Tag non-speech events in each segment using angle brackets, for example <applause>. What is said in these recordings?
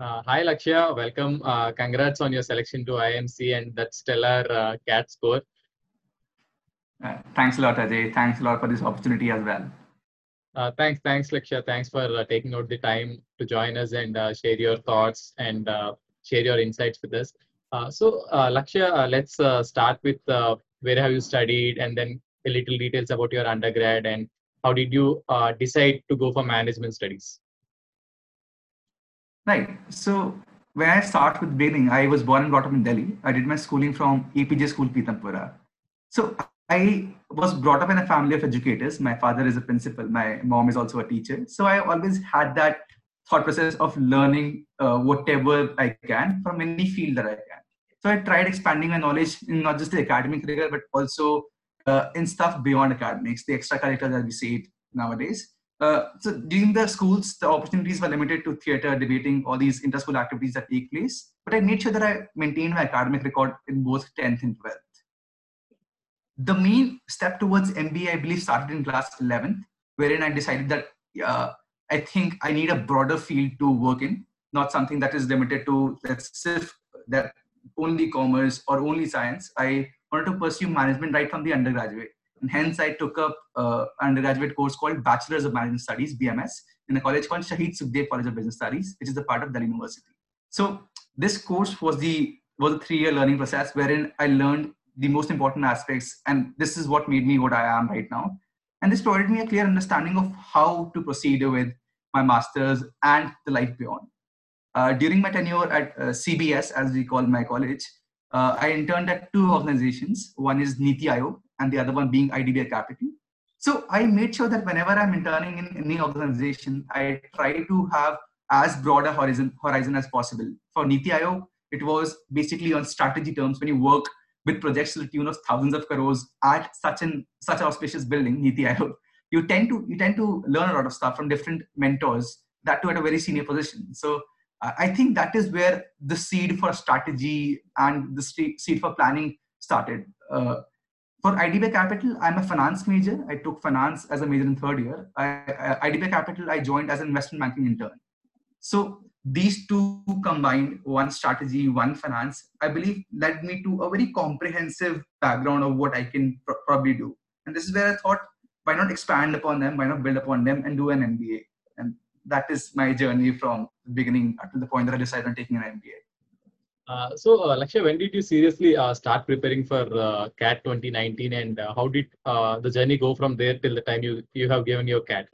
Uh, hi Lakshya, welcome. Uh, congrats on your selection to IIM C and that stellar uh, CAT score. Uh, thanks a lot, Ajay. Thanks a lot for this opportunity as well. Uh, thanks, thanks Lakshya. Thanks for uh, taking out the time to join us and share your thoughts and share your insights with us. so Lakshya, let's start with where have you studied and then a little details about your undergrad and how did you decide to go for management studies? Right. So when I start with beginning, I was born and brought up in Delhi. I did my schooling from APJ School, Pitampura. So I was brought up in a family of educators. My father is a principal. My mom is also a teacher. So I always had that thought process of learning uh, whatever I can from any field that I can. So I tried expanding my knowledge in not just the academic rigor, but also uh, in stuff beyond academics, the extracurriculars as we see it nowadays. Uh, so during the schools, the opportunities were limited to theater, debating, all these inter-school activities that take place. But I made sure that I maintained my academic record in both 10th and 12th. The main step towards MBA, I believe, started in class 11th, wherein I decided that uh, I think I need a broader field to work in, not something that is limited to let's say that only commerce or only science. I wanted to pursue management right from the undergraduate and hence, I took up uh, undergraduate course called Bachelor's of Management Studies, BMS, in a college called Shaheed Sukhdev College of Business Studies, which is a part of Delhi University. So this course was the was a three-year learning process wherein I learned the most important aspects, and this is what made me what I am right now. And this provided me a clear understanding of how to proceed with my master's and the life beyond. Uh, during my tenure at uh, CBS, as we call my college, uh, I interned at two organizations. One is Niti Aayog, and the other one being IDBI Capital. So I made sure that whenever I'm interning in any organization, I try to have as broad a horizon, horizon as possible. For Niti Aayog, it was basically on strategy terms when you work with projects to the tune of thousands of crores at such an such an auspicious building, Niti Aayog, you tend to you tend to learn a lot of stuff from different mentors that too at a very senior position. So I think that is where the seed for strategy and the seed for planning started. Uh, for IDBI Capital, I'm a finance major. I took finance as a major in third year. I, I, Capital, I joined as an investment banking intern. So these two combined, one strategy, one finance, I believe led me to a very comprehensive background of what I can pr- probably do. And this is where I thought, why not expand upon them? Why not build upon them and do an MBA? And that is my journey from the beginning to the point that I decided on taking an MBA. Uh, so, uh, Lakshya, when did you seriously uh, start preparing for uh, CAT 2019, and uh, how did the journey go from there till the time you you have given your CAT?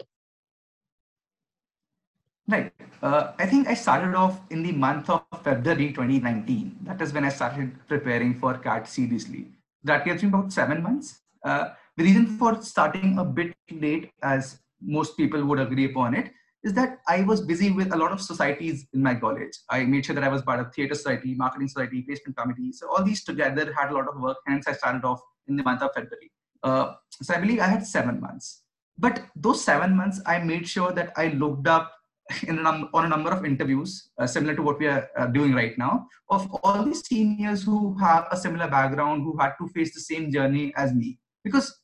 Right. I think I started off in the month of February 2019. That is when I started preparing for CAT seriously. That gives me about seven months. the reason for starting a bit late, as most people would agree upon it, is that I was busy with a lot of societies in my college. I made sure that I was part of theater society, marketing society, placement committee. So all these together had a lot of work. Hence, I started off in the month of February. Uh, so I believe I had seven months. But those seven months, I made sure that I looked up <laughs> a num- on a number of interviews, uh, similar to what we are uh, doing right now, of all the seniors who have a similar background, who had to face the same journey as me. Because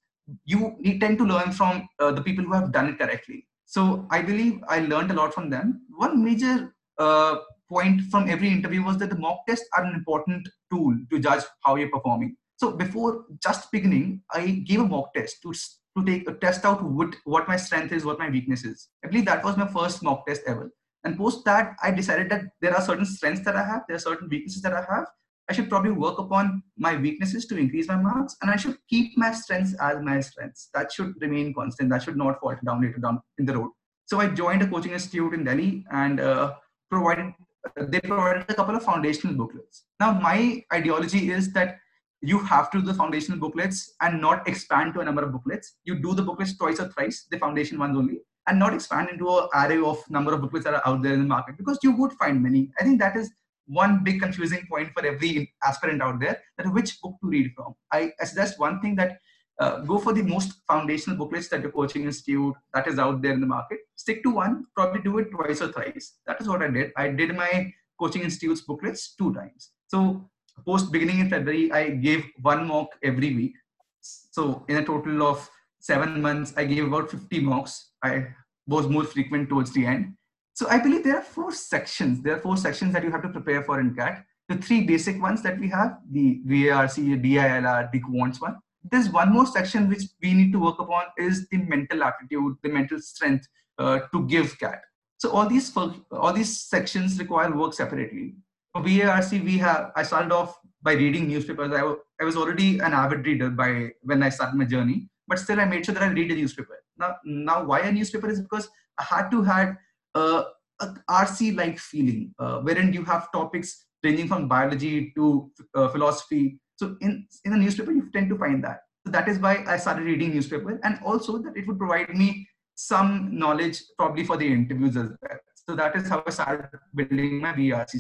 you, you tend to learn from uh, the people who have done it correctly so I believe I learned a lot from them. One major uh, point from every interview was that the mock tests are an important tool to judge how you're performing. So before just beginning, I gave a mock test to, to take a test out what, what my strength is, what my weakness is. I believe that was my first mock test ever. And post that, I decided that there are certain strengths that I have, there are certain weaknesses that I have, I should probably work upon my weaknesses to increase my marks, and I should keep my strengths as my strengths. That should remain constant. That should not fall down later down in the road. So I joined a coaching institute in Delhi and uh, provided they provided a couple of foundational booklets. Now my ideology is that you have to do the foundational booklets and not expand to a number of booklets. You do the booklets twice or thrice, the foundation ones only, and not expand into an array of number of booklets that are out there in the market because you would find many. I think that is one big confusing point for every aspirant out there that which book to read from. I, suggest one thing that uh, go for the most foundational booklets that your coaching institute that is out there in the market. Stick to one, probably do it twice or thrice. That is what I did. I did my coaching institute's booklets two times. So post beginning in February, I gave one mock every week. So in a total of seven months, I gave about 50 mocks. I was more frequent towards the end. So I believe there are four sections. There are four sections that you have to prepare for in CAT. The three basic ones that we have, the VARC, DILR, the quants one. There's one more section which we need to work upon is the mental aptitude, the mental strength uh, to give CAT. So all these all these sections require work separately. For VARC, we have I started off by reading newspapers. I, I was already an avid reader by when I started my journey, but still I made sure that I read a newspaper. Now, now why a newspaper is because I had to had uh, a RC-like feeling, uh, wherein you have topics ranging from biology to uh, philosophy. So in in the newspaper, you tend to find that. So that is why I started reading newspaper, and also that it would provide me some knowledge probably for the interviews as well. So that is how I started building my VARC.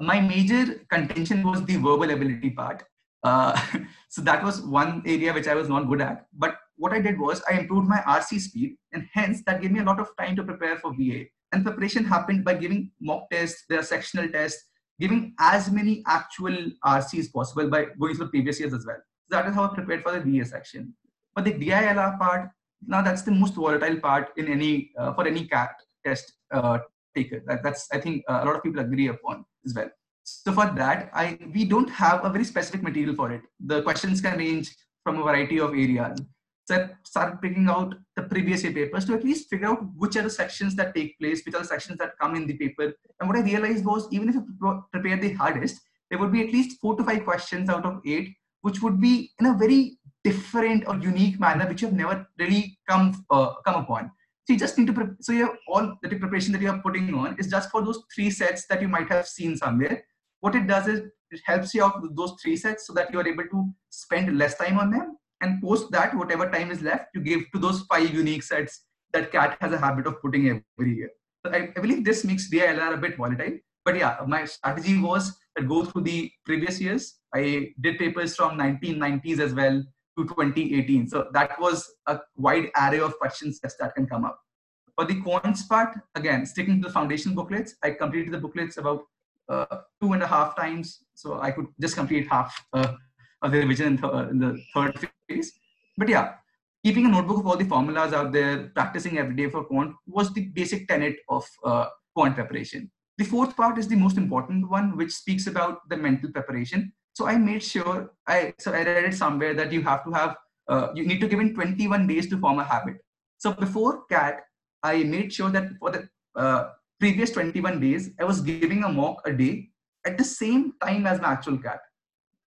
My major contention was the verbal ability part. Uh, <laughs> so that was one area which I was not good at. But what I did was I improved my RC speed, and hence that gave me a lot of time to prepare for VA. And preparation happened by giving mock tests, there are sectional tests, giving as many actual RCs possible by going through previous years as well. So that is how I prepared for the VA section. But the DILR part, now that's the most volatile part in any uh, for any cat test uh, taker. That, that's I think uh, a lot of people agree upon as well. So for that, I we don't have a very specific material for it. The questions can range from a variety of areas. Started picking out the previous year papers to at least figure out which are the sections that take place, which are the sections that come in the paper. And what I realized was even if you prepare the hardest, there would be at least four to five questions out of eight, which would be in a very different or unique manner which you have never really come uh, come upon. So you just need to pre- so you have all the preparation that you are putting on is just for those three sets that you might have seen somewhere. What it does is it helps you out with those three sets so that you are able to spend less time on them and post that whatever time is left you give to those five unique sets that cat has a habit of putting every year. So I, I believe this makes DILR a bit volatile. But yeah, my strategy was to go through the previous years. I did papers from 1990s as well to 2018. So that was a wide array of questions that can come up. For the quants part, again, sticking to the foundation booklets, I completed the booklets about uh, two and a half times. So I could just complete half uh, of the revision in, th- uh, in the third phase. But yeah, keeping a notebook of all the formulas out there, practicing every day for quant was the basic tenet of uh, quant preparation. The fourth part is the most important one, which speaks about the mental preparation. So I made sure I so I read it somewhere that you have to have uh, you need to give in 21 days to form a habit. So before CAT, I made sure that for the uh, previous 21 days, I was giving a mock a day at the same time as my actual CAT.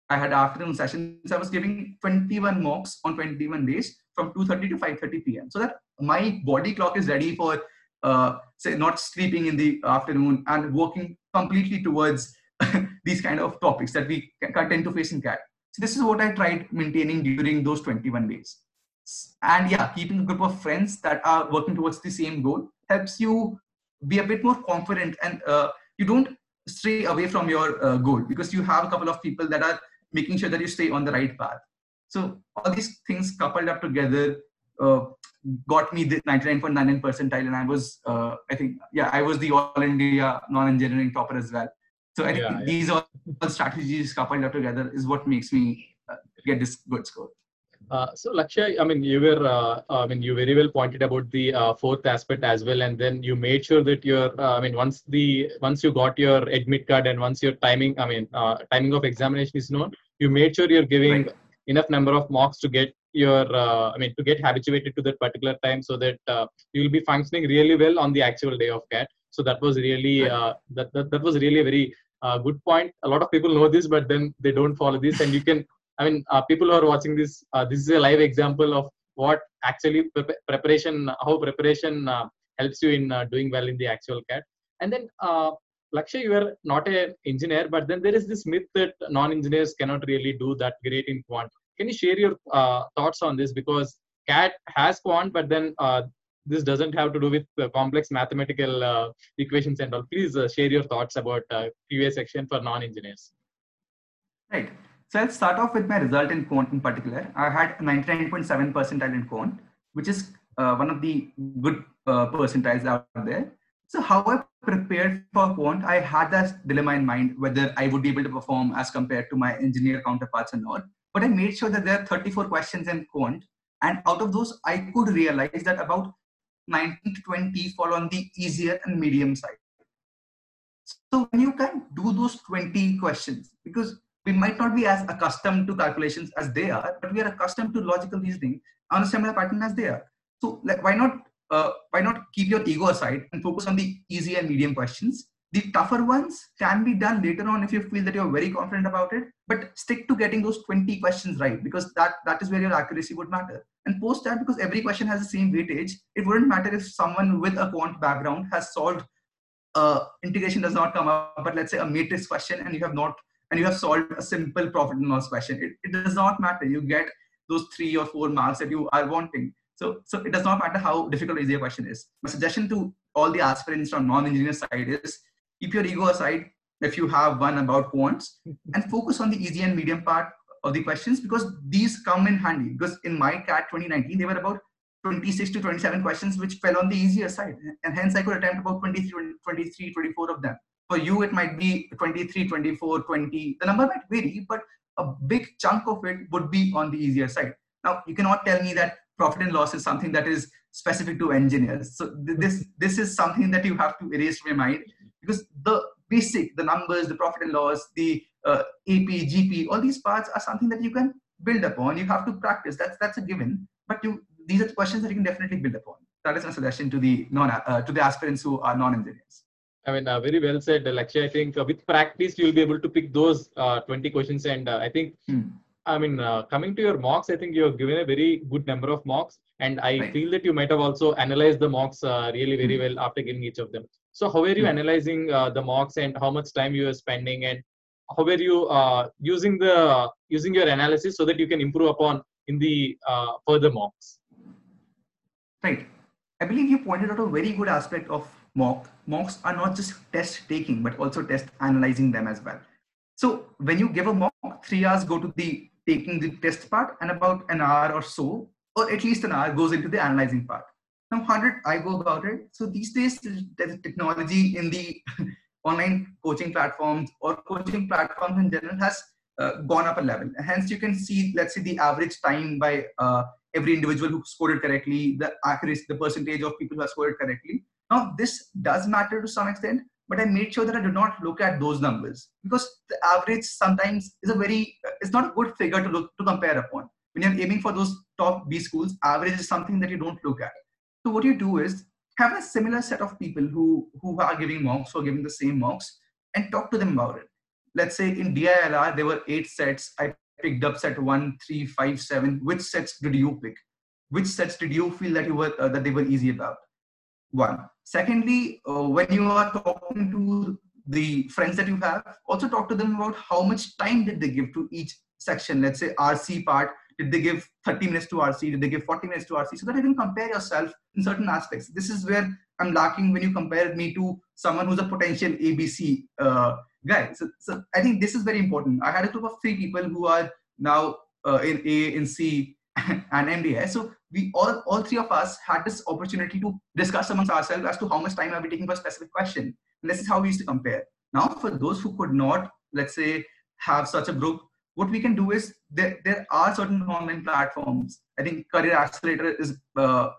I had afternoon sessions. I was giving 21 mocks on 21 days from 2:30 to 5:30 p.m. So that my body clock is ready for uh, say not sleeping in the afternoon and working completely towards <laughs> these kind of topics that we tend to face in CAT. So this is what I tried maintaining during those 21 days. And yeah, keeping a group of friends that are working towards the same goal helps you be a bit more confident and uh, you don't stray away from your uh, goal because you have a couple of people that are making sure that you stay on the right path. So all these things coupled up together uh, got me the 99.99 percentile and I was, uh, I think, yeah, I was the all India non-engineering topper as well. So I think yeah, these yeah. all strategies coupled up together is what makes me uh, get this good score. Uh, so Lakshya, I mean, you were, uh, I mean, you very well pointed about the uh, fourth aspect as well, and then you made sure that your, uh, I mean, once the once you got your admit card and once your timing, I mean, uh, timing of examination is known, you made sure you're giving right. enough number of mocks to get your, I mean, to get habituated to that particular time, so that you will be functioning really well on the actual day of CAT. So that was really right. that, that that was really a very uh, good point. A lot of people know this, but then they don't follow this. And you can, I mean, uh, people who are watching this, uh, this is a live example of what actually pre- preparation, how preparation uh, helps you in uh, doing well in the actual CAT. And then, uh, Lakshya, you are not an engineer, but then there is this myth that non-engineers cannot really do that great in quant. Can you share your thoughts on this? Because CAT has quant, but then this doesn't have to do with uh, complex mathematical uh, equations and all. Please uh, share your thoughts about uh, QA section for non-engineers. Right. So I'll start off with my result in quant in particular. I had 99.7 percentile in quant, which is uh, one of the good uh, percentiles out there. So how I prepared for quant, I had that dilemma in mind whether I would be able to perform as compared to my engineer counterparts or not. But I made sure that there are 34 questions in quant, and out of those, I could realize that about 19 to 20 fall on the easier and medium side. So when you can do those 20 questions, because we might not be as accustomed to calculations as they are, but we are accustomed to logical reasoning on a similar pattern as they are. So like, why not uh, why not keep your ego aside and focus on the easy and medium questions? The tougher ones can be done later on if you feel that you're very confident about it, but stick to getting those 20 questions right because that, that is where your accuracy would matter. And post that, because every question has the same weightage, it wouldn't matter if someone with a quant background has solved uh, integration does not come up, but let's say a matrix question and you have not and you have solved a simple profit and loss question. It, it does not matter. You get those three or four marks that you are wanting. So, so it does not matter how difficult or easy a question is. My suggestion to all the aspirants from non-engineer side is keep your ego aside if you have one about quants and focus on the easy and medium part of the questions because these come in handy. Because in my CAT 2019, they were about 26 to 27 questions which fell on the easier side. And hence I could attempt about 23, 23 24 of them. For you, it might be 23, 24, 20. The number might vary, but a big chunk of it would be on the easier side. Now, you cannot tell me that profit and loss is something that is specific to engineers. So this, this is something that you have to erase from your mind because the basic, the numbers, the profit and loss, the uh, AP, GP, all these parts are something that you can build upon. You have to practice. That's that's a given. But you these are the questions that you can definitely build upon. That is my suggestion to the non uh, to the aspirants who are non-engineers. I mean, uh, very well said, Lakshya. I think uh, with practice, you'll be able to pick those uh, 20 questions. And uh, I think, hmm. I mean, uh, coming to your mocks, I think you have given a very good number of mocks. And I right. feel that you might have also analyzed the mocks really very hmm. well after giving each of them. So, how are you hmm. analyzing the mocks and how much time you are spending and how are you using the using your analysis so that you can improve upon in the further mocks? Right. I believe you pointed out a very good aspect of mock. Mocks are not just test taking, but also test analyzing them as well. So when you give a mock, three hours go to the taking the test part, and about an hour or so, or at least an hour, goes into the analyzing part. Now, 100 I go about it. So these days, the technology in the <laughs> online coaching platforms or coaching platforms in general has uh, gone up a level. Hence, you can see, let's say, the average time by uh, every individual who scored it correctly, the accuracy, the percentage of people who have scored it correctly. Now, this does matter to some extent, but I made sure that I did not look at those numbers because the average sometimes is a very, it's not a good figure to look to compare upon. When you're aiming for those top B schools, average is something that you don't look at. So what you do is have a similar set of people who who are giving mocks or giving the same mocks and talk to them about it. Let's say in DILR there were eight sets. I picked up set one, three, five, seven. Which sets did you pick? Which sets did you feel that you were uh, that they were easy about? One. Secondly, uh, when you are talking to the friends that you have, also talk to them about how much time did they give to each section. Let's say RC part. Did they give 30 minutes to RC? Did they give 40 minutes to RC? So that you can compare yourself in certain aspects. This is where I'm lacking when you compare me to someone who's a potential ABC uh, guy. So, so I think this is very important. I had a group of three people who are now uh, in A, in C, <laughs> and MBA. So we all, all three of us had this opportunity to discuss amongst ourselves as to how much time are we taking for a specific question. And this is how we used to compare. Now, for those who could not, let's say, have such a group, what we can do is there, there are certain online platforms. I think Career Accelerator is uh,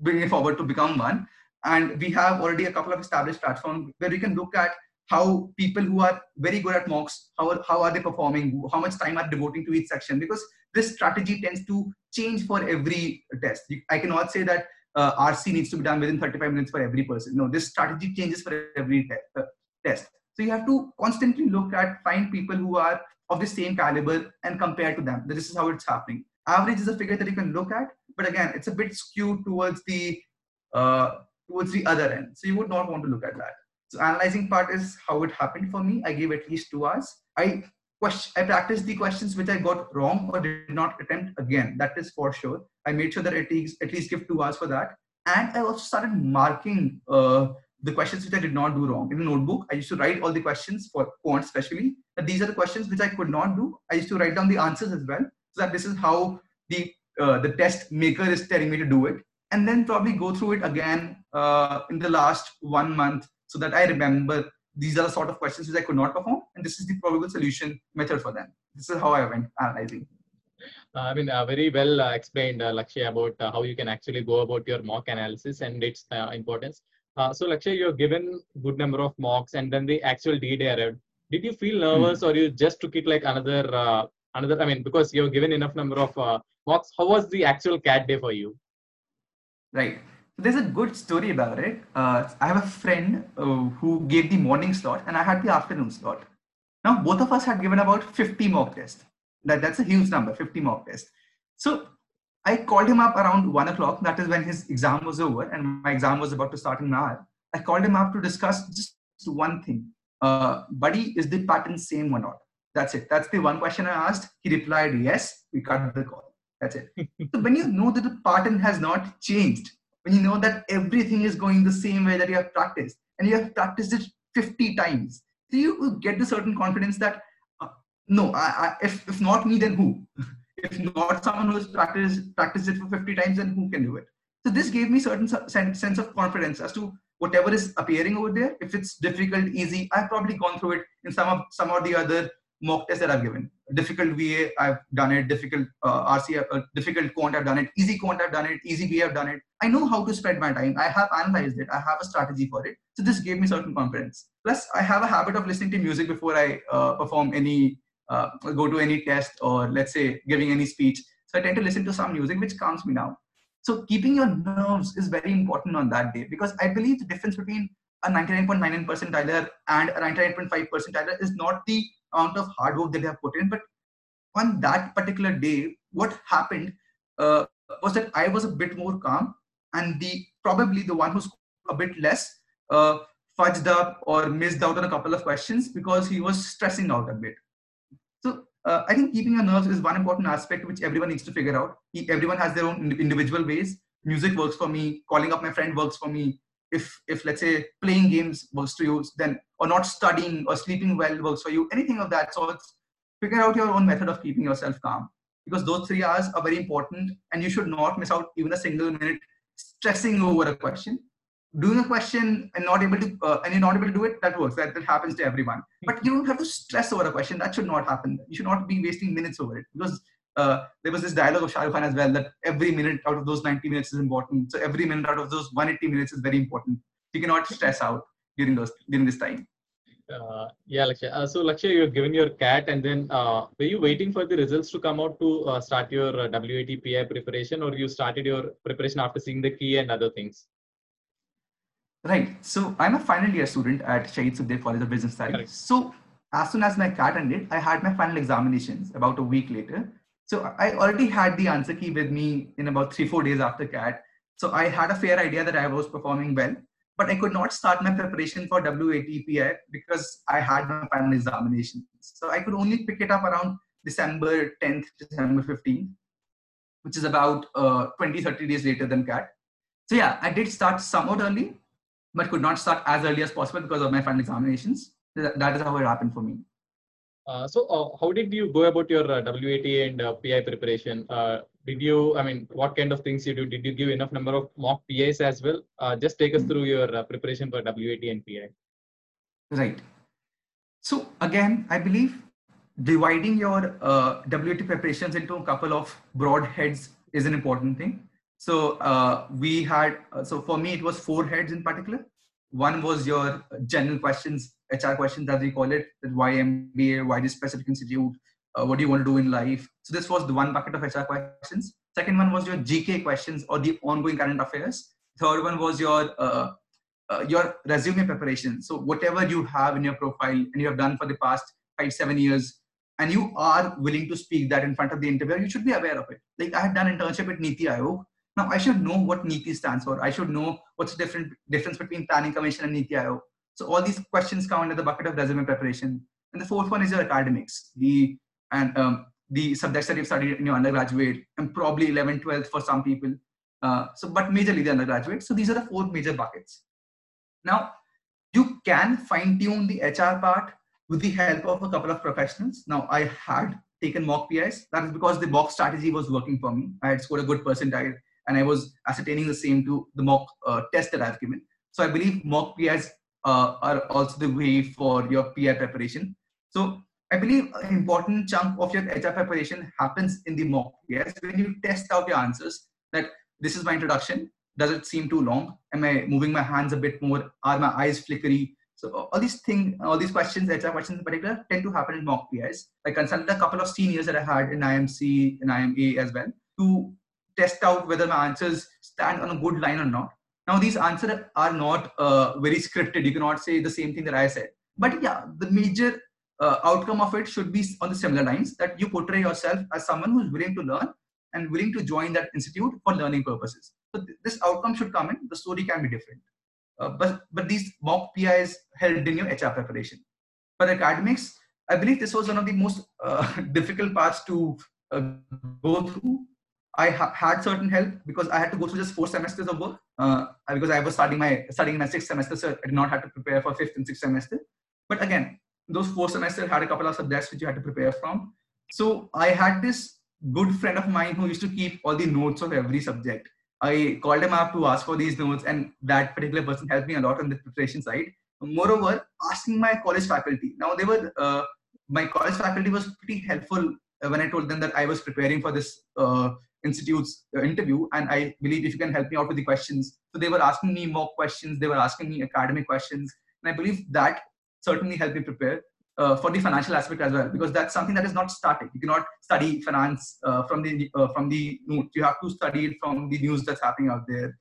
bringing forward to become one. And we have already a couple of established platforms where we can look at how people who are very good at mocks how, how are they performing? How much time are devoting to each section? Because this strategy tends to change for every test. I cannot say that uh, rc needs to be done within 35 minutes for every person. No this strategy changes for every te- uh, test. So you have to constantly look at find people who are of the same caliber and compare to them. This is how it's happening. Average is a figure that you can look at but again it's a bit skewed towards the uh, towards the other end. So you would not want to look at that so analyzing part is how it happened for me. I gave at least two hours. I question, I practiced the questions which I got wrong or did not attempt again. That is for sure. I made sure that at least at least give two hours for that. And I also started marking uh, the questions which I did not do wrong in the notebook. I used to write all the questions for quant especially. These are the questions which I could not do. I used to write down the answers as well, so that this is how the uh, the test maker is telling me to do it. And then probably go through it again uh, in the last one month so that I remember these are the sort of questions which I could not perform, and this is the probable solution method for them. This is how I went analyzing. I mean, uh, very well uh, explained, uh, Lakshya, about uh, how you can actually go about your mock analysis and its uh, importance. Uh, so, Lakshya, you're given good number of mocks, and then the actual D-day arrived. Did you feel nervous, or you just took it like another, uh, another? I mean, because you're given enough number of uh, mocks. How was the actual CAT day for you? Right. So there's a good story about it. Uh, I have a friend uh, who gave the morning slot, and I had the afternoon slot. Now both of us had given about 50 mock tests. That that's a huge number, 50 mock tests. So I called him up around one o'clock. That is when his exam was over, and my exam was about to start in an hour. I called him up to discuss just one thing. Uh, buddy, is the pattern same or not? That's it. That's the one question I asked. He replied, yes. We cut the call. That's it. <laughs> so when you know that the pattern has not changed, when you know that everything is going the same way that you have practiced and you have practiced it 50 times so you get the certain confidence that uh, no I, I, if, if not me then who? <laughs> If not someone who has practiced practiced it for 50 times then who can do it? So this gave me certain sense of confidence as to whatever is appearing over there. If it's difficult easy i've probably gone through it in some of some of the other mock tests that I've given. Difficult VA, I've done it. Difficult uh, RC, uh, difficult quant, I've done it. Easy quant, I've done it. Easy VA, I've done it. I know how to spread my time. I have analyzed it. I have a strategy for it. So this gave me certain confidence. Plus, I have a habit of listening to music before I uh, perform any, uh, go to any test or let's say giving any speech. So I tend to listen to some music which calms me down. So keeping your nerves is very important on that day because I believe the difference between a 99.99 percentiler and a 99.5 percentiler is not the amount of hard work that they have put in. But on that particular day, what happened uh, was that I was a bit more calm, and the probably the one who's a bit less uh, fudged up or missed out on a couple of questions because he was stressing out a bit. So uh, I think keeping your nerves is one important aspect which everyone needs to figure out. Everyone has their own individual ways. Music works for me. Calling up my friend works for me if if let's say playing games works to you then or not studying or sleeping well works for you anything of that sort figure out your own method of keeping yourself calm. Because those three hours are very important and you should not miss out even a single minute stressing over a question. Doing a question and not able to uh, and you're not able to do it that works. That, that happens to everyone. But you don't have to stress over a question. That should not happen. You should not be wasting minutes over it. Because uh, there was this dialogue of Shah Rukh Khan as well that every minute out of those 90 minutes is important. So every minute out of those 180 minutes is very important. You cannot stress out during those during this time. Uh, yeah, Lakshya. Uh, so Lakshya, you're given your CAT, and then uh, were you waiting for the results to come out to uh, start your uh, WAT PI preparation, or you started your preparation after seeing the key and other things? Right. So I'm a final year student at Shaheed Sukhdev College of Business Studies. So as soon as my CAT ended, I had my final examinations about a week later. So I already had the answer key with me in about three, four days after CAT. So I had a fair idea that I was performing well, but I could not start my preparation for WATPI because I had my final examination. So I could only pick it up around December 10th, December 15th, which is about uh, 20, 30 days later than CAT. So yeah, I did start somewhat early, but could not start as early as possible because of my final examinations. That is how it happened for me. Uh, so uh, how did you go about your uh, WAT and uh, PI preparation? Uh, did you, I mean, what kind of things you do? Did you give enough number of mock PIs as well? Uh, just take us hmm. through your preparation for WAT and PI. Right. So again, I believe dividing your WAT preparations into a couple of broad heads is an important thing. So we had, so for me, it was four heads in particular. One was your general questions HR questions, as we call it, why MBA, why this specific institute, uh, what do you want to do in life? So this was the one bucket of HR questions. Second one was your GK questions or the ongoing current affairs. Third one was your uh, uh, your resume preparation. So whatever you have in your profile and you have done for the past five seven years, and you are willing to speak that in front of the interviewer, you should be aware of it. Like I had done internship at Niti Aayog. Now I should know what Niti stands for. I should know what's the different difference between Planning Commission and Niti Aayog. So all these questions come under the bucket of resume preparation. And the fourth one is your academics, the and um, the subjects that you've studied in your undergraduate, and probably 11, 12 for some people. Uh, so, but majorly the undergraduate. So these are the four major buckets. Now, you can fine tune the HR part with the help of a couple of professionals. Now, I had taken mock PIs. That is because the mock strategy was working for me. I had scored a good percentile, and I was ascertaining the same to the mock uh, test that I've given. So I believe mock PIs uh, are also the way for your PI preparation. So I believe an important chunk of your HR preparation happens in the mock Yes, when you test out your answers that this is my introduction. Does it seem too long? Am I moving my hands a bit more? Are my eyes flickery? So all these things, all these questions, HR questions in particular, tend to happen in mock PIs. I consulted a couple of seniors that I had in IIM C and IIM A as well to test out whether my answers stand on a good line or not. Now these answers are not uh, very scripted. You cannot say the same thing that I said. But yeah, the major uh, outcome of it should be on the similar lines that you portray yourself as someone who's willing to learn and willing to join that institute for learning purposes. So th- this outcome should come in. The story can be different. Uh, but, but these mock PIs helped in your HR preparation. For academics, I believe this was one of the most uh, <laughs> difficult parts to uh, go through. I ha- had certain help because I had to go through just four semesters of work uh, because I was studying my studying my sixth semester, so I did not have to prepare for fifth and sixth semester. But again, those four semesters had a couple of subjects which you had to prepare from. So I had this good friend of mine who used to keep all the notes of every subject. I called him up to ask for these notes, and that particular person helped me a lot on the preparation side. Moreover, asking my college faculty. Now, they were uh, my college faculty was pretty helpful when I told them that I was preparing for this uh, institute's uh, interview, and I believe if you can help me out with the questions. So they were asking me mock questions, they were asking me academic questions, and I believe that certainly helped me prepare uh, for the financial aspect as well because that's something that is not static. You cannot study finance uh, from the uh, from the note. You have to study it from the news that's happening out there.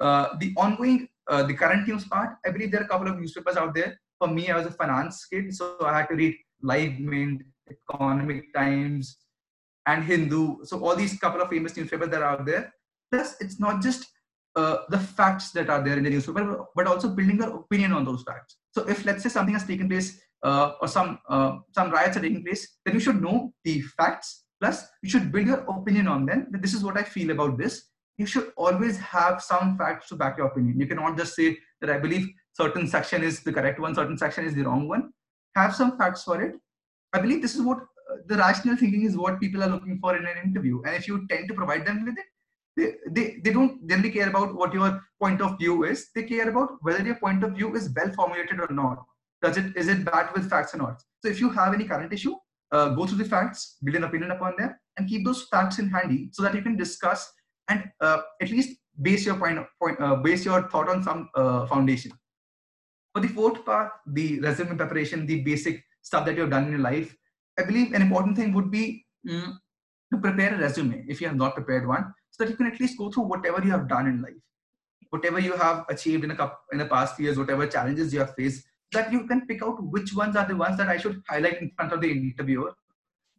Uh, the ongoing uh, the current news part i believe there are a couple of newspapers out there. For me i was a finance kid so i had to read live mint economic times and hindu so all these couple of famous newspapers that are out there plus it's not just uh, the facts that are there in the newspaper but also building your opinion on those facts so if let's say something has taken place uh, or some uh, some riots are taking place, then you should know the facts. Plus, you should build your opinion on them. That this is what I feel about this. You should always have some facts to back your opinion. You cannot just say that I believe certain section is the correct one, certain section is the wrong one. Have some facts for it. I believe this is what the rational thinking is what people are looking for in an interview. And if you tend to provide them with it, they, they, they don't generally care about what your point of view is. They care about whether your point of view is well formulated or not does it is it backed with facts or not? So if you have any current issue, uh, go through the facts, build an opinion upon them, and keep those facts in handy so that you can discuss and uh, at least base your point, point uh, base your thought on some uh, foundation. For the fourth part, the resume preparation, the basic stuff that you've done in your life, I believe an important thing would be mm, to prepare a resume if you have not prepared one, so that you can at least go through whatever you have done in life, whatever you have achieved in a couple, in the past years, whatever challenges you have faced, that you can pick out which ones are the ones that I should highlight in front of the interviewer.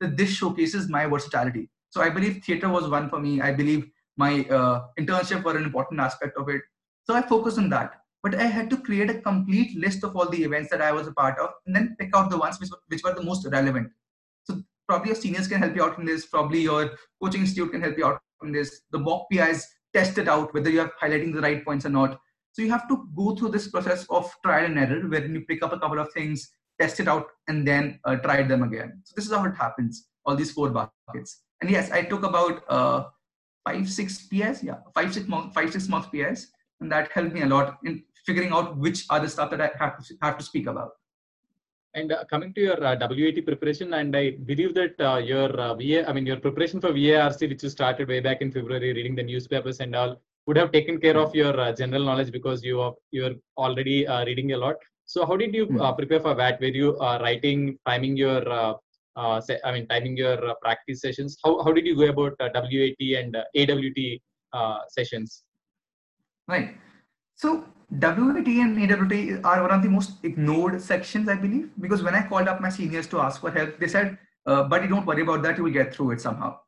That this showcases my versatility. So I believe theater was one for me. I believe my uh, internship were an important aspect of it. So I focused on that. But I had to create a complete list of all the events that I was a part of and then pick out the ones which, which were the most relevant. So probably your seniors can help you out in this. Probably your coaching institute can help you out in this. The mock PIs test it out whether you're highlighting the right points or not. So you have to go through this process of trial and error, where you pick up a couple of things, test it out, and then uh, try them again. So this is how it happens. All these four buckets. And yes, I took about uh, five, six PIs. Yeah, five, six, months, five, six PIs, and that helped me a lot in figuring out which are the stuff that I have to have to speak about. And uh, coming to your uh, WAT preparation, and I believe that uh, your uh, VA, I mean your preparation for VARC, which you started way back in February, reading the newspapers and all, would have taken care of your uh, general knowledge because you are you're already uh, reading a lot. So how did you uh, hmm. prepare for that? Were you uh, writing, timing your, uh, uh, I mean, timing your practice sessions? How how did you go about WAT and AWT sessions? Right. So WAT and AWT are one of the most ignored sections, I believe, because when I called up my seniors to ask for help, they said, "Buddy, don't worry about that. You will get through it somehow."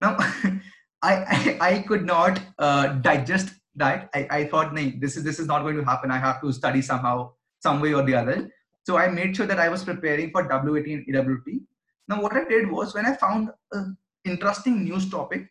Now. <laughs> I, I, I could not uh, digest that. I, I thought, no, this is this is not going to happen. I have to study somehow, some way or the other. So I made sure that I was preparing for WAT and AWT. Now, what I did was when I found an interesting news topic,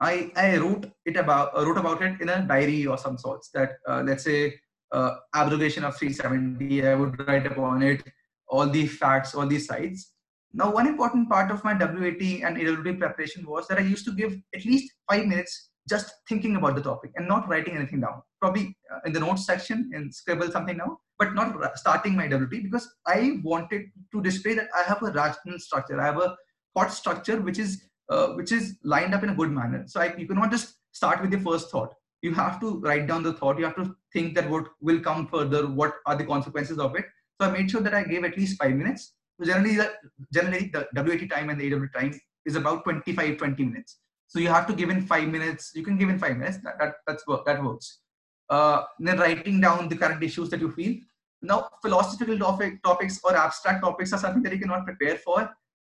I, I wrote it about uh, wrote about it in a diary or some sorts. That uh, let's say uh, abrogation of 370, I would write upon it all the facts, all these sides Now, one important part of my WAT and AWT preparation was that I used to give at least five minutes just thinking about the topic and not writing anything down. probably uh, in the notes section and scribble something now, but not starting my WT because I wanted to display that I have a rational structure. I have a thought structure which is uh, which is lined up in a good manner. So I, you cannot just start with the first thought. You have to write down the thought. You have to think that what will come further. What are the consequences of it? So I made sure that I gave at least five minutes. So generally, the, generally the WAT time and the AW time is about 25, 20 minutes. So you have to give in five minutes. You can give in five minutes. That, that, that's, that works. Uh, then writing down the current issues that you feel. Now, philosophical topic, topics or abstract topics are something that you cannot prepare for.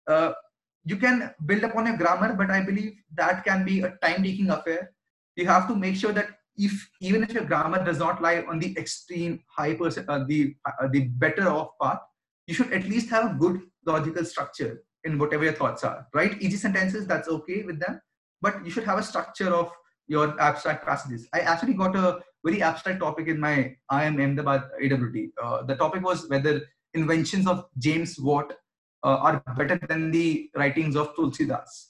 Uh, you can build upon your grammar, but I believe that can be a time-taking affair. You have to make sure that if even if your grammar does not lie on the extreme high percent, uh, the uh, the better off path, you should at least have a good logical structure in whatever your thoughts are. Right? Easy sentences, that's okay with them, but you should have a structure of your abstract passages. I actually got a very abstract topic in my IIM Ahmedabad AWT. Uh, the topic was whether inventions of James Watt uh, are better than the writings of Tulsidas.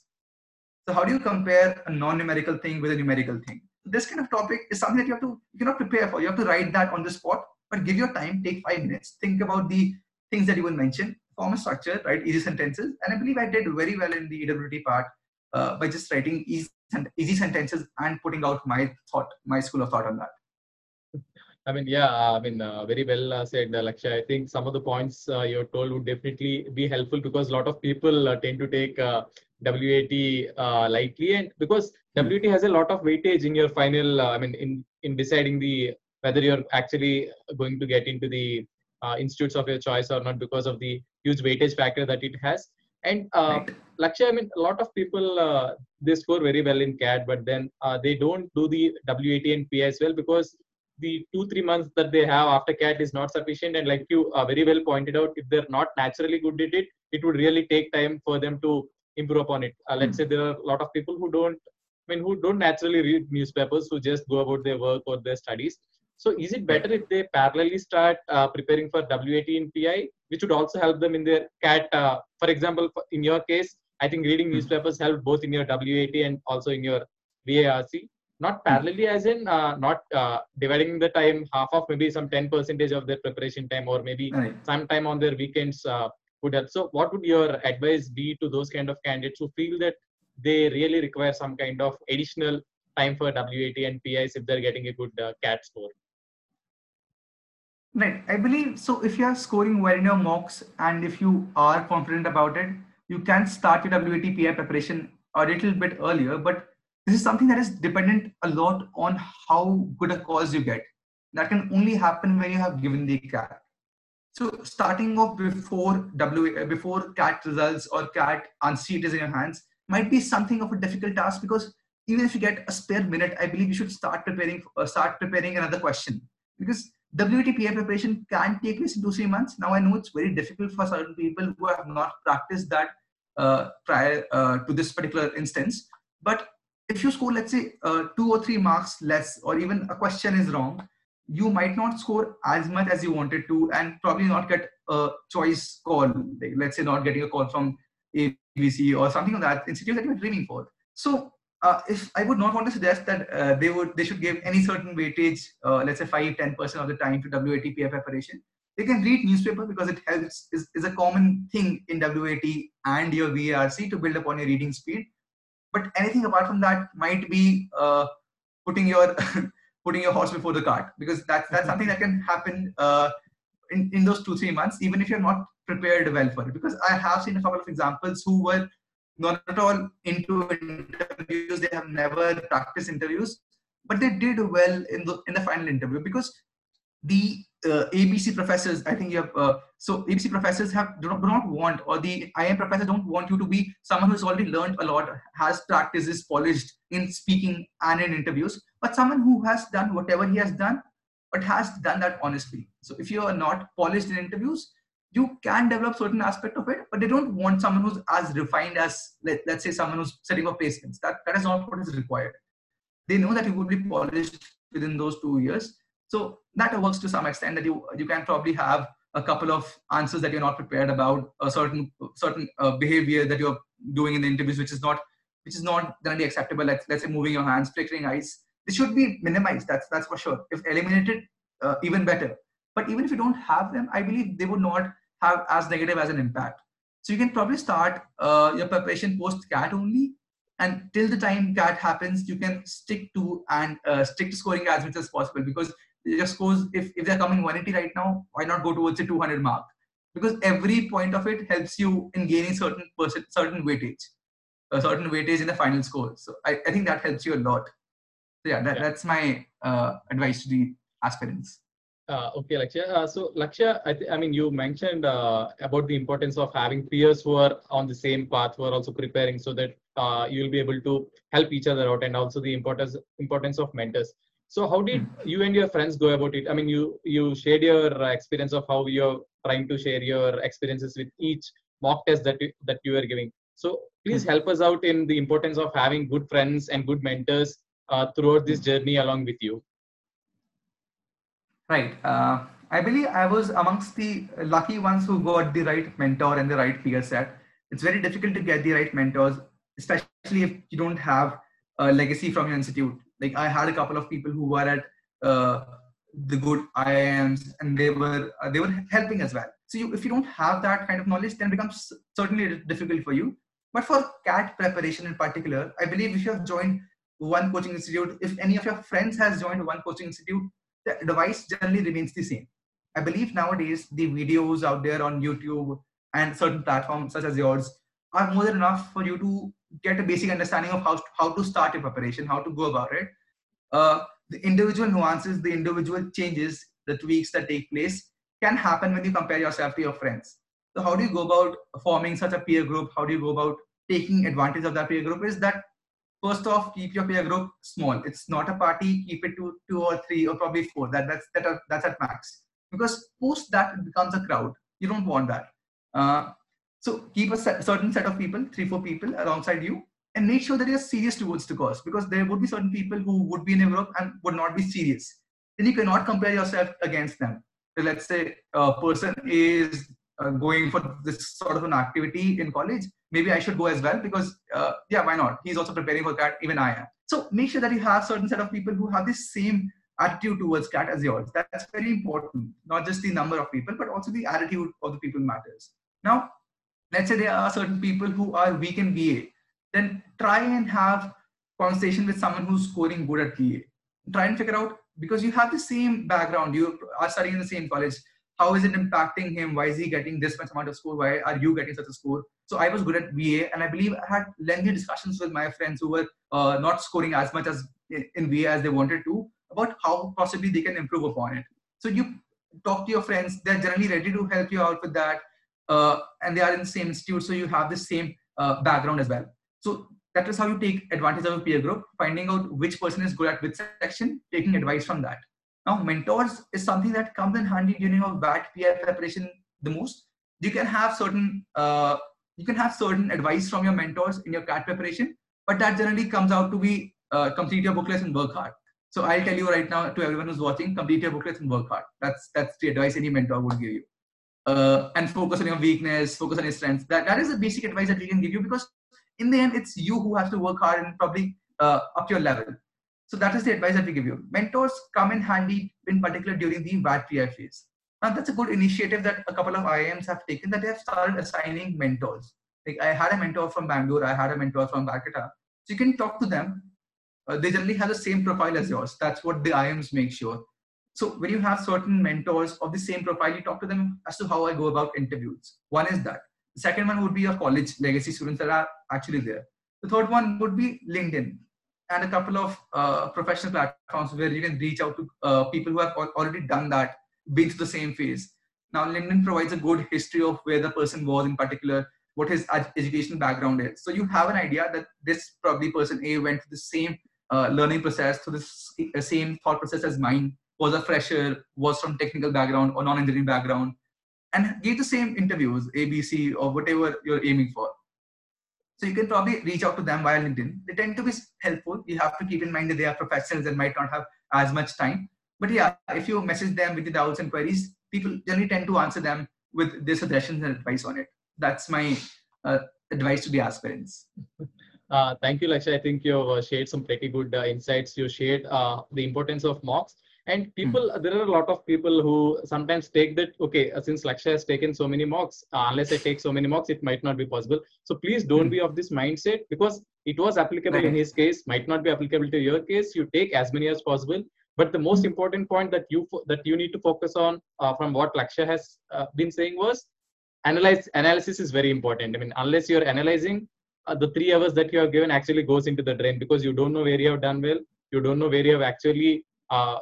So how do you compare a non-numerical thing with a numerical thing? This kind of topic is something that you have to you cannot prepare for. You have to write that on the spot, but give your time, take five minutes, think about the things that you will mention, form a structure, write easy sentences, and I believe I did very well in the AWT part uh, by just writing easy, easy sentences and putting out my thought, my school of thought on that. I mean, yeah, I mean, uh, very well uh, said, uh, Lakshya. I think some of the points uh, you're told would definitely be helpful because a lot of people uh, tend to take uh, WAT uh, lightly, and because hmm. WAT has a lot of weightage in your final, I mean, in in deciding the whether you're actually going to get into the institutes of your choice or not because of the huge weightage factor that it has. And right. Lakshya, I mean, a lot of people they score very well in CAT, but then they don't do the WAT and PI as well because the two three months that they have after cat is not sufficient and like you uh, very well pointed out if they're not naturally good at it it would really take time for them to improve upon it uh, let's mm. say there are a lot of people who don't i mean who don't naturally read newspapers who just go about their work or their studies so is it better if they parallelly start uh, preparing for WAT and PI, which would also help them in their CAT? Uh, for example, in your case, I think reading hmm. newspapers help both in your WAT and also in your VARC not parallelly as in uh, not uh, dividing the time half of maybe some 10 percentage of their preparation time or maybe right. some time on their weekends uh, would help so what would your advice be to those kind of candidates who feel that they really require some kind of additional time for WAT and PIs if they're getting a good uh, CAT score? Right. I believe so. If you are scoring well in your mocks and if you are confident about it, you can start your WAT PI preparation a little bit earlier. But this is something that is dependent a lot on how good a cause you get. That can only happen when you have given the CAT. So starting off before W before CAT results or CAT answer is in your hands might be something of a difficult task because even if you get a spare minute, I believe you should start preparing uh, start preparing another question because WATPI preparation can take place in two three months. Now I know it's very difficult for certain people who have not practiced that uh, prior uh, to this particular instance, but if you score let's say uh, two or three marks less or even a question is wrong you might not score as much as you wanted to and probably not get a choice call like, let's say not getting a call from abc or something of like that institute that you're dreaming for. So uh, if i would not want to suggest that uh, they would they should give any certain weightage uh, let's say 5 10% of the time to WATPI preparation. They can read newspaper because it helps is, is a common thing in wat and your varc to build upon your reading speed but anything apart from that might be uh, putting your <laughs> putting your horse before the cart because that's that's something that can happen uh, in, in those two three months even if you're not prepared well for it. Because i have seen a couple of examples who were not at all into interviews. They have never practiced interviews but they did well in the in the final interview. Because the uh, ABC professors, I think you have, uh, so ABC professors have do not, do not want, or the IIM professors don't want you to be someone who's already learned a lot, has practiced, is polished in speaking and in interviews, but someone who has done whatever he has done, but has done that honestly. So if you are not polished in interviews, you can develop certain aspect of it, but they don't want someone who's as refined as, let, let's say, someone who's setting up placements. That, that is not what is required. They know that you will be polished within those two years so that works to some extent that you you can probably have a couple of answers that you're not prepared about a certain certain uh, behavior that you're doing in the interviews which is not which is not be acceptable like let's say moving your hands flickering eyes This should be minimized. That's that's for sure. If eliminated, uh, even better. But even if you don't have them, I believe they would not have as negative as an impact. So you can probably start uh, your preparation post CAT only, and till the time CAT happens, you can stick to and uh, stick to scoring as much as possible because your goes if, if they're coming 180 right now, why not go towards the 200 mark? Because every point of it helps you in gaining certain percent, certain weightage, a certain weightage in the final score. So I, I think that helps you a lot. So yeah, that, yeah. that's my uh, advice to the aspirants. Uh, okay, Lakshya. Uh, so, Lakshya, I, th- I mean, you mentioned uh, about the importance of having peers who are on the same path, who are also preparing, so that uh, you will be able to help each other out, and also the importance importance of mentors. So, how did hmm. you and your friends go about it? I mean, you you shared your experience of how you're trying to share your experiences with each mock test that you, that you were giving. So, please hmm. help us out in the importance of having good friends and good mentors uh, throughout this journey along with you. Right. Uh, I believe I was amongst the lucky ones who got the right mentor and the right peer set. It's very difficult to get the right mentors, especially if you don't have a legacy from your institute. Like I had a couple of people who were at uh, the good IIMs and they were uh, they were helping as well. So you, if you don't have that kind of knowledge, then it becomes certainly difficult for you. But for CAT preparation in particular, I believe if you have joined one coaching institute, if any of your friends has joined one coaching institute, the device generally remains the same. I believe nowadays the videos out there on YouTube and certain platforms such as yours are more than enough for you to get a basic understanding of how, how to start your preparation, how to go about it. Uh, the individual nuances, the individual changes, the tweaks that take place can happen when you compare yourself to your friends. So how do you go about forming such a peer group? How do you go about taking advantage of that peer group? Is that first off keep your peer group small it's not a party keep it to two or three or probably four that that's that are, that's at max because post that it becomes a crowd you don't want that uh, so keep a set, certain set of people three four people alongside you and make sure that you're serious towards the cause because there would be certain people who would be in group and would not be serious then you cannot compare yourself against them so let's say a person is uh, going for this sort of an activity in college maybe I should go as well because uh, yeah, why not? He's also preparing for CAT, even I am. So make sure that you have certain set of people who have the same attitude towards CAT as yours. That's very important. Not just the number of people, but also the attitude of the people matters. Now, let's say there are certain people who are weak in VA. Then try and have conversation with someone who's scoring good at VA. Try and figure out because you have the same background, you are studying in the same college. How is it impacting him? Why is he getting this much amount of score? Why are you getting such a score? So i was good at va and i believe i had lengthy discussions with my friends who were uh, not scoring as much as in va as they wanted to about how possibly they can improve upon it. So you talk to your friends they're generally ready to help you out with that and they are in the same institute so you have the same uh, background as well so that is how you take advantage of a peer group finding out which person is good at which section taking advice from that now, mentors is something that comes in handy during your WAT PI preparation the most. You can have certain uh, you can have certain advice from your mentors in your CAT preparation, but that generally comes out to be uh, complete your booklets and work hard. So I'll tell you right now to everyone who's watching, complete your booklets and work hard. That's that's the advice any mentor would give you. Uh, and focus on your weakness, focus on your strengths. That that is the basic advice that we can give you because in the end, it's you who has to work hard and probably uh, up your level. So that is the advice that we give you. Mentors come in handy in particular during the WAT PI phase. Now that's a good initiative that a couple of IIMs have taken that they have started assigning mentors. Like I had a mentor from Bangalore, I had a mentor from Calcutta. So you can talk to them. Uh, they generally have the same profile as yours. That's what the IIMs make sure. So when you have certain mentors of the same profile, you talk to them as to how I go about interviews. One is that. The second one would be your college legacy students that are actually there. The third one would be LinkedIn and a couple of uh, professional platforms where you can reach out to uh, people who have already done that, been through the same phase. Now, LinkedIn provides a good history of where the person was in particular, what his educational background is. So you have an idea that this probably person A went through the same uh, learning process, through the same thought process as mine, was a fresher, was from technical background or non-engineering background, and gave the same interviews, ABC or whatever you're aiming for. So you can probably reach out to them via LinkedIn. They tend to be helpful. You have to keep in mind that they are professionals and might not have as much time. But yeah, if you message them with the doubts and queries, people generally tend to answer them with their suggestions and advice on it. That's my uh, advice to the aspirants. <laughs> Uh, thank you, Lakshya. I think you have uh, shared some pretty good uh, insights. You shared uh, the importance of mocks. And people, there are a lot of people who sometimes take that, okay, uh, since Lakshya has taken so many mocks, uh, unless I take so many mocks, it might not be possible. So please don't Hmm. be of this mindset because it was applicable in his case, might not be applicable to your case. You take as many as possible. But the most important point that you fo- that you need to focus on uh, from what Lakshya has uh, been saying was analyze analysis is very important. I mean, unless you're analyzing, uh, the three hours that you have given actually goes into the drain because you don't know where you have done well, you don't know where you have actually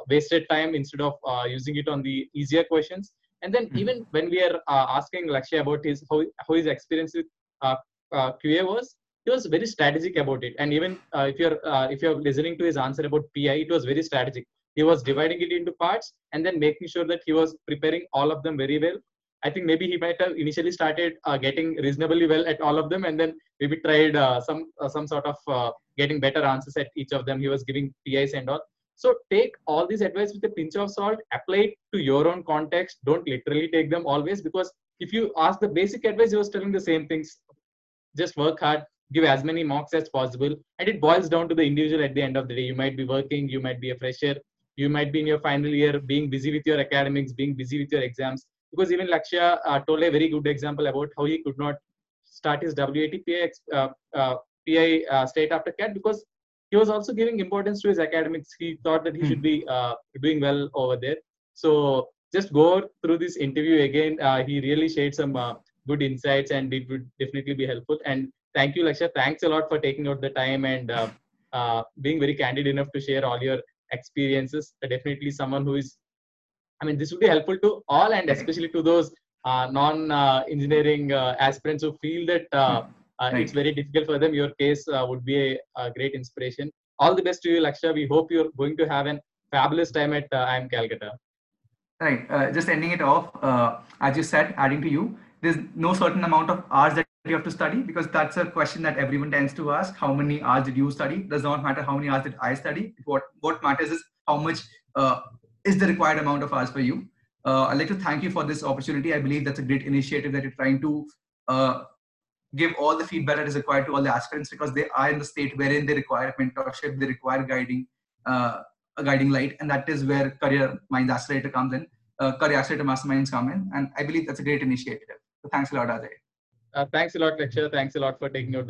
wasted time instead of uh, using it on the easier questions. And then Mhm. even when we are uh, asking Lakshya about his how, how his experience with uh, uh, QA was, he was very strategic about it. And even uh, if you're uh, if you're listening to his answer about PI, it was very strategic. He was dividing it into parts and then making sure that he was preparing all of them very well. I think maybe he might have initially started uh, getting reasonably well at all of them, and then maybe tried uh, some uh, some sort of uh, getting better answers at each of them. He was giving PIs and all. So take all these advice with a pinch of salt, apply it to your own context. Don't literally take them always because if you ask the basic advice, was telling the same things. Just work hard, give as many mocks as possible, and it boils down to the individual at the end of the day. You might be working, you might be a fresher, you might be in your final year, being busy with your academics, being busy with your exams. Because even Lakshya uh, told a very good example about how he could not start his WAT PI, uh, uh, PI uh, state after CAT because he was also giving importance to his academics. He thought that he Hmm. should be uh, doing well over there. So just go through this interview again. Uh, he really shared some uh, good insights and it would definitely be helpful. And thank you, Lakshya. Thanks a lot for taking out the time and uh, uh, being very candid enough to share all your experiences. Uh, definitely someone who is, I mean, this would be helpful to all and especially to those uh, non-engineering uh, aspirants who feel that it's very difficult for them. Your case uh, would be a, a great inspiration. All the best to you, Lakshya. We hope you're going to have an fabulous time at uh, IIM Calcutta. Right. Uh, just ending it off, uh, as you said, adding to you, there's no certain amount of hours that you have to study because that's a question that everyone tends to ask. How many hours did you study? Does not matter how many hours did I study. What what matters is how much uh, is the required amount of hours for you. Uh, I'd like to thank you for this opportunity. I believe that's a great initiative that you're trying to uh, give all the feedback that is required to all the aspirants because they are in the state wherein they require mentorship, they require guiding, uh, a guiding light, and that is where Career Minds Accelerator comes in. Uh, Career Accelerator Masterminds come in, and I believe that's a great initiative. So thanks a lot, Ajay. Uh, thanks a lot, Lakshya. Thanks a lot for taking out the